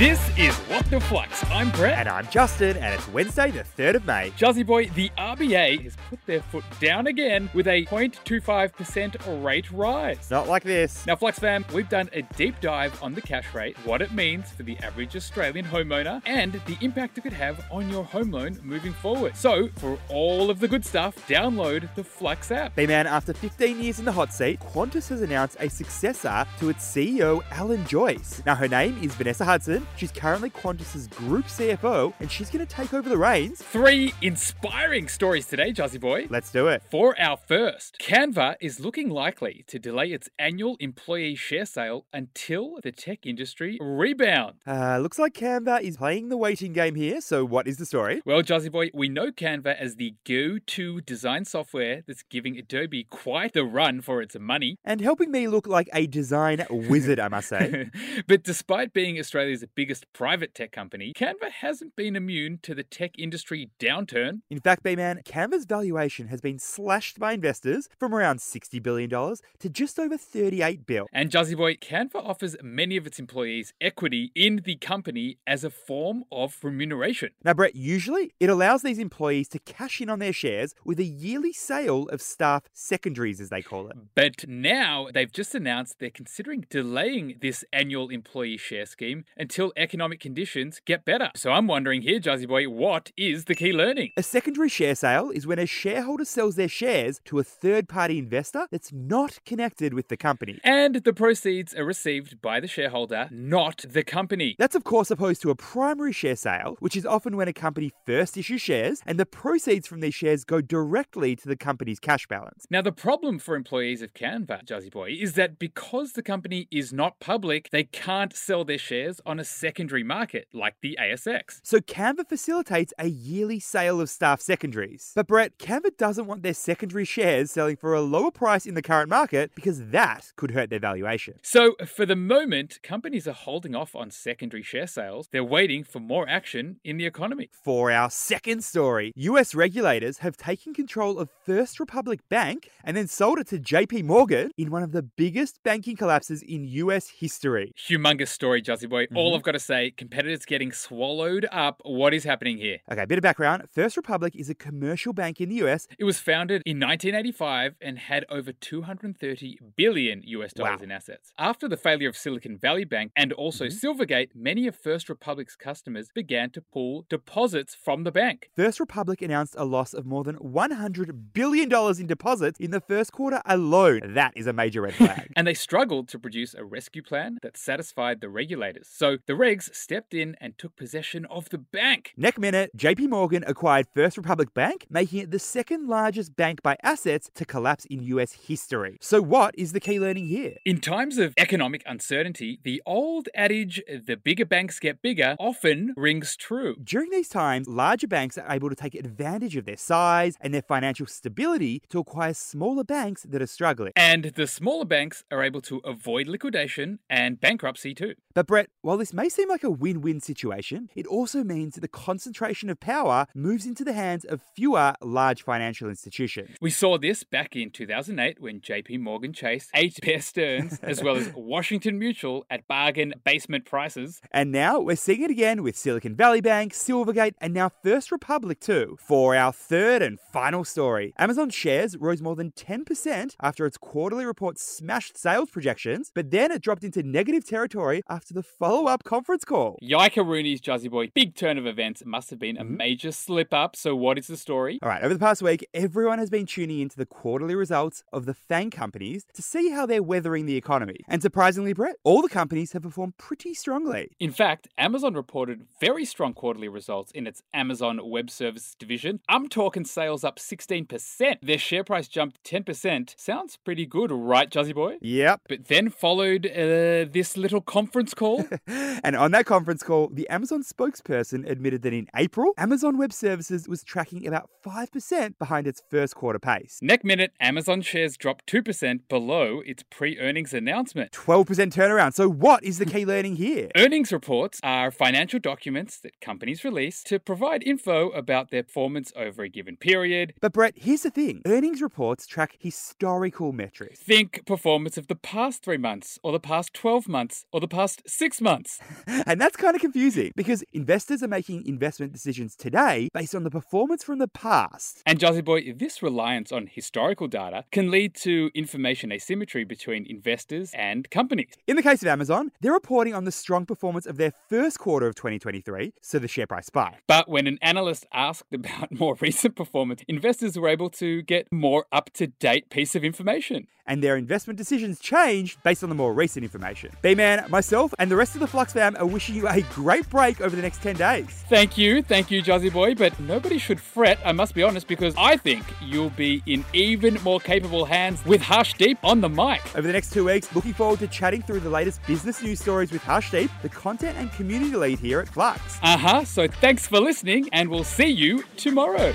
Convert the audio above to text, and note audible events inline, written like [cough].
This is What the Flux. I'm Brett. And I'm Justin, and it's Wednesday, the 3rd of May. Juzzy Boy, the RBA has put their foot down again with a 0.25% rate rise. Not like this. Now, Flux fam, we've done a deep dive on the cash rate, what it means for the average Australian homeowner, and the impact it could have on your home loan moving forward. So, for all of the good stuff, download the Flux app. B man, after 15 years in the hot seat, Qantas has announced a successor to its CEO, Alan Joyce. Now, her name is Vanessa Hudson. She's currently Qantas's group CFO, and she's going to take over the reins. Three inspiring stories today, Jazzy Boy. Let's do it. For our first, Canva is looking likely to delay its annual employee share sale until the tech industry rebound. Uh, looks like Canva is playing the waiting game here, so what is the story? Well, Jazzy Boy, we know Canva as the go to design software that's giving Adobe quite the run for its money. And helping me look like a design wizard, I must say. [laughs] but despite being Australia's biggest private tech company, Canva hasn't been immune to the tech industry downturn. In fact, B-Man, Canva's valuation has been slashed by investors from around $60 billion to just over $38 billion. And Juzzy Boy, Canva offers many of its employees equity in the company as a form of remuneration. Now, Brett, usually it allows these employees to cash in on their shares with a yearly sale of staff secondaries, as they call it. But now they've just announced they're considering delaying this annual employee share scheme until economic conditions get better. So I'm wondering here, Jazzy Boy, what is the key learning? A secondary share sale is when a shareholder sells their shares to a third party investor that's not connected with the company. And the proceeds are received by the shareholder, not the company. That's, of course, opposed to a primary share sale, which is often when a company first issues shares and the proceeds from these shares go directly to the company's cash balance. Now, the problem for employees of Canva, Jazzy Boy, is that because the company is not public, they can't sell their shares on a secondary market like the ASX. So Canva facilitates a yearly sale of staff secondaries. But Brett, Canva doesn't want their secondary shares selling for a lower price in the current market because that could hurt their valuation. So, for the moment, companies are holding off on secondary share sales. They're waiting for more action in the economy. For our second story, US regulators have taken control of First Republic Bank and then sold it to JP Morgan in one of the biggest banking collapses in US history. Humongous story, Juzzy Boy. Mm-hmm. All I've got to say, competitors getting swallowed up. What is happening here? Okay, a bit of background. First Republic is a commercial bank in the US. It was founded in 1985 and had over 230 billion US dollars wow. in assets. After the failure of Silicon Valley Bank and also mm-hmm. Silvergate, many of First Republic's customers began to pull deposits from the bank. First Republic announced a loss of more than $100 billion in deposits in the first quarter alone. That is a major red flag. [laughs] and they struggled to produce a rescue plan that satisfied the regulators. So the regs stepped in and took possession of the bank. Next minute, JP Morgan acquired First Republic Bank, making it the second largest bank by assets to collapse in US history. So, what is the key learning here? In times of economic uncertainty, the old adage, the bigger banks get bigger, often rings true. During these times, larger banks are able to take advantage of their size and their financial stability to acquire smaller banks that are struggling. And the smaller banks are able to avoid liquidation and bankruptcy too. But, Brett, while this may seem like a win win situation, it also means that the concentration of power moves into the hands of fewer large financial institutions. We saw this back in 2008 when JP Morgan Chase ate [laughs] Bear Stearns as well as Washington Mutual at bargain basement prices. And now we're seeing it again with Silicon Valley Bank, Silvergate, and now First Republic too. For our third and final story, Amazon shares rose more than 10% after its quarterly report smashed sales projections, but then it dropped into negative territory after the follow up conference call. Yika Rooney's Juzzy Boy, big turn of events. Must have been a mm-hmm. major slip up. So, what is the story? All right, over the past week, everyone has been tuning into the quarterly results of the FANG companies to see how they're weathering the economy. And surprisingly, Brett, all the companies have performed pretty strongly. In fact, Amazon reported very strong quarterly results in its Amazon Web Services division. I'm talking sales up 16%. Their share price jumped 10%. Sounds pretty good, right, Juzzy Boy? Yep. But then followed uh, this little conference call. [laughs] and on that conference call, the Amazon spokesperson admitted that in April, Amazon Web Services was tracking about 5% behind its first quarter pace. Next minute, Amazon shares dropped 2% below its pre earnings announcement. 12% turnaround. So, what is the key learning here? Earnings reports are financial documents that companies release to provide info about their performance over a given period. But, Brett, here's the thing earnings reports track historical metrics. Think performance of the past three months, or the past 12 months, or the past six months. And that's kind of confusing because investors are making investment decisions today based on the performance from the past. And Jazzy Boy, this reliance on historical data can lead to information asymmetry between investors and companies. In the case of Amazon, they're reporting on the strong performance of their first quarter of 2023, so the share price spiked. But when an analyst asked about [laughs] more recent performance, investors were able to get more up to date piece of information. And their investment decisions changed based on the more recent information. B Man, myself, and the rest of the Flux fam are wishing you a great break over the next 10 days. Thank you, thank you, Jazzy Boy, but nobody should fret, I must be honest, because I think you'll be in even more capable hands with Harshdeep on the mic. Over the next two weeks, looking forward to chatting through the latest business news stories with Harshdeep, the content and community lead here at Flux. Uh huh, so thanks for listening, and we'll see you tomorrow.